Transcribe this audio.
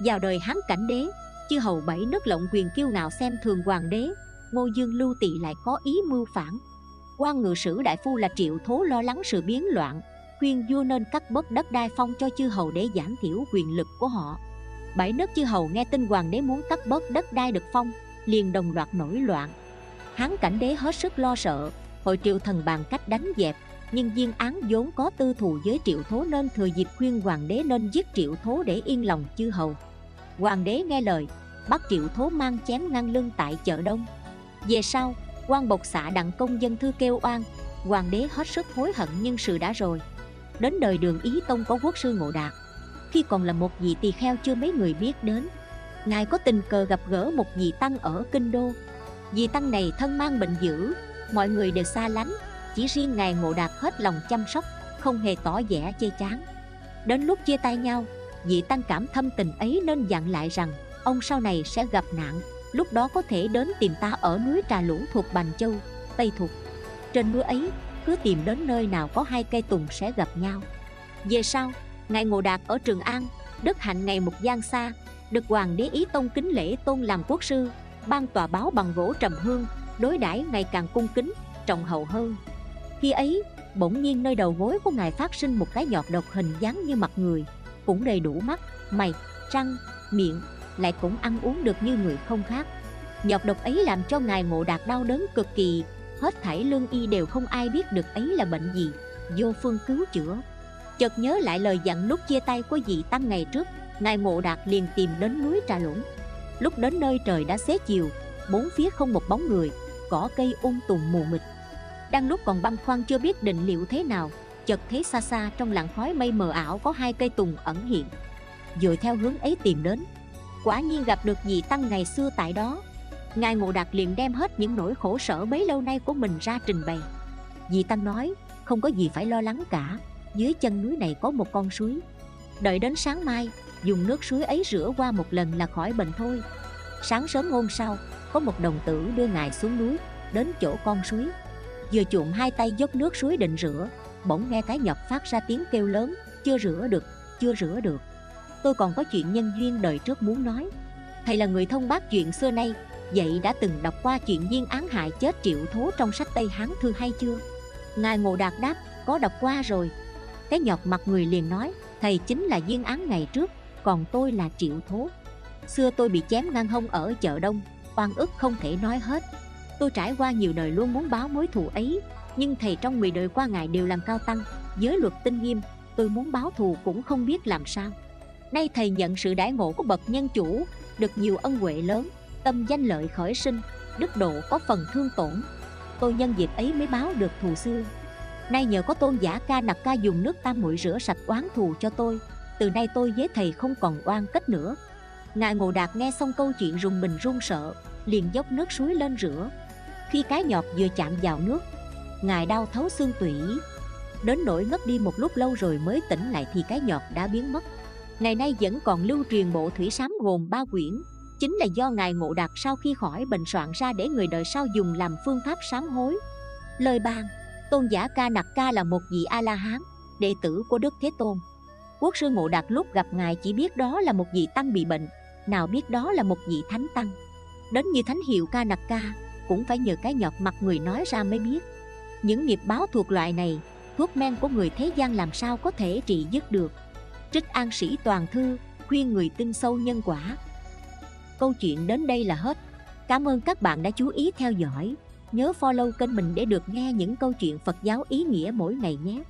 vào đời hán cảnh đế, chư hầu bảy nước lộng quyền kiêu ngạo xem thường hoàng đế, ngô dương lưu tỵ lại có ý mưu phản. Quan ngự sử đại phu là triệu thố lo lắng sự biến loạn, khuyên vua nên cắt bớt đất đai phong cho chư hầu để giảm thiểu quyền lực của họ. Bảy nước chư hầu nghe tin hoàng đế muốn cắt bớt đất đai được phong, liền đồng loạt nổi loạn. Hán cảnh đế hết sức lo sợ, hội triệu thần bàn cách đánh dẹp nhưng viên án vốn có tư thù với triệu thố nên thừa dịp khuyên hoàng đế nên giết triệu thố để yên lòng chư hầu. Hoàng đế nghe lời, bắt triệu thố mang chém ngang lưng tại chợ đông. Về sau, quan bộc xạ đặng công dân thư kêu oan, hoàng đế hết sức hối hận nhưng sự đã rồi. Đến đời đường ý tông có quốc sư ngộ đạt. Khi còn là một vị tỳ kheo chưa mấy người biết đến, ngài có tình cờ gặp gỡ một vị tăng ở kinh đô. Vị tăng này thân mang bệnh dữ, mọi người đều xa lánh chỉ riêng ngài ngộ đạt hết lòng chăm sóc, không hề tỏ vẻ chê chán. Đến lúc chia tay nhau, vị tăng cảm thâm tình ấy nên dặn lại rằng, ông sau này sẽ gặp nạn, lúc đó có thể đến tìm ta ở núi trà lũ thuộc bành châu, tây thuộc. Trên núi ấy, cứ tìm đến nơi nào có hai cây tùng sẽ gặp nhau. Về sau ngài ngộ đạt ở trường an, đức hạnh ngày một gian xa, được hoàng đế ý tông kính lễ tôn làm quốc sư, ban tòa báo bằng gỗ trầm hương, đối đãi ngày càng cung kính, trọng hậu hơn khi ấy, bỗng nhiên nơi đầu gối của ngài phát sinh một cái nhọt độc hình dáng như mặt người, cũng đầy đủ mắt, mày răng miệng, lại cũng ăn uống được như người không khác. Nhọt độc ấy làm cho ngài ngộ đạt đau đớn cực kỳ, hết thảy lương y đều không ai biết được ấy là bệnh gì, vô phương cứu chữa. Chợt nhớ lại lời dặn lúc chia tay của vị tăng ngày trước, ngài ngộ đạt liền tìm đến núi trà lũng. Lúc đến nơi trời đã xế chiều, bốn phía không một bóng người, cỏ cây ung tùm mù mịt đang lúc còn băn khoăn chưa biết định liệu thế nào, chợt thấy xa xa trong làn khói mây mờ ảo có hai cây tùng ẩn hiện. Dựa theo hướng ấy tìm đến, quả nhiên gặp được vị tăng ngày xưa tại đó. Ngài ngộ đạt liền đem hết những nỗi khổ sở bấy lâu nay của mình ra trình bày. Vị tăng nói, không có gì phải lo lắng cả, dưới chân núi này có một con suối. Đợi đến sáng mai, dùng nước suối ấy rửa qua một lần là khỏi bệnh thôi. Sáng sớm hôm sau, có một đồng tử đưa ngài xuống núi, đến chỗ con suối vừa chuộng hai tay dốc nước suối định rửa, bỗng nghe cái nhọc phát ra tiếng kêu lớn, chưa rửa được, chưa rửa được. Tôi còn có chuyện nhân duyên đời trước muốn nói. Thầy là người thông bác chuyện xưa nay, vậy đã từng đọc qua chuyện viên án hại chết triệu thố trong sách tây hán thư hay chưa? Ngài ngộ đạt đáp, có đọc qua rồi. Cái nhọt mặt người liền nói, thầy chính là viên án ngày trước, còn tôi là triệu thố. Xưa tôi bị chém ngang hông ở chợ đông, oan ức không thể nói hết tôi trải qua nhiều đời luôn muốn báo mối thù ấy, nhưng thầy trong 10 đời qua ngài đều làm cao tăng, giới luật tinh nghiêm, tôi muốn báo thù cũng không biết làm sao. Nay thầy nhận sự đãi ngộ của bậc nhân chủ, được nhiều ân huệ lớn, tâm danh lợi khởi sinh, đức độ có phần thương tổn. Tôi nhân dịp ấy mới báo được thù xưa. Nay nhờ có tôn giả ca nặc ca dùng nước tam muội rửa sạch oán thù cho tôi, từ nay tôi với thầy không còn oan kết nữa. Ngài ngộ đạt nghe xong câu chuyện rùng mình run sợ, liền dốc nước suối lên rửa khi cái nhọt vừa chạm vào nước. Ngài đau thấu xương tủy. Đến nỗi ngất đi một lúc lâu rồi mới tỉnh lại thì cái nhọt đã biến mất. Ngày nay vẫn còn lưu truyền bộ thủy sám gồm ba quyển. Chính là do ngài ngộ đạt sau khi khỏi bệnh soạn ra để người đời sau dùng làm phương pháp sám hối. Lời bàn, tôn giả ca nặc ca là một vị a la hán đệ tử của đức thế tôn. Quốc sư ngộ đạt lúc gặp ngài chỉ biết đó là một vị tăng bị bệnh, nào biết đó là một vị thánh tăng. Đến như thánh hiệu ca nặc ca cũng phải nhờ cái nhọt mặt người nói ra mới biết. Những nghiệp báo thuộc loại này, thuốc men của người thế gian làm sao có thể trị dứt được? Trích an sĩ toàn thư, khuyên người tin sâu nhân quả. Câu chuyện đến đây là hết. Cảm ơn các bạn đã chú ý theo dõi. Nhớ follow kênh mình để được nghe những câu chuyện phật giáo ý nghĩa mỗi ngày nhé.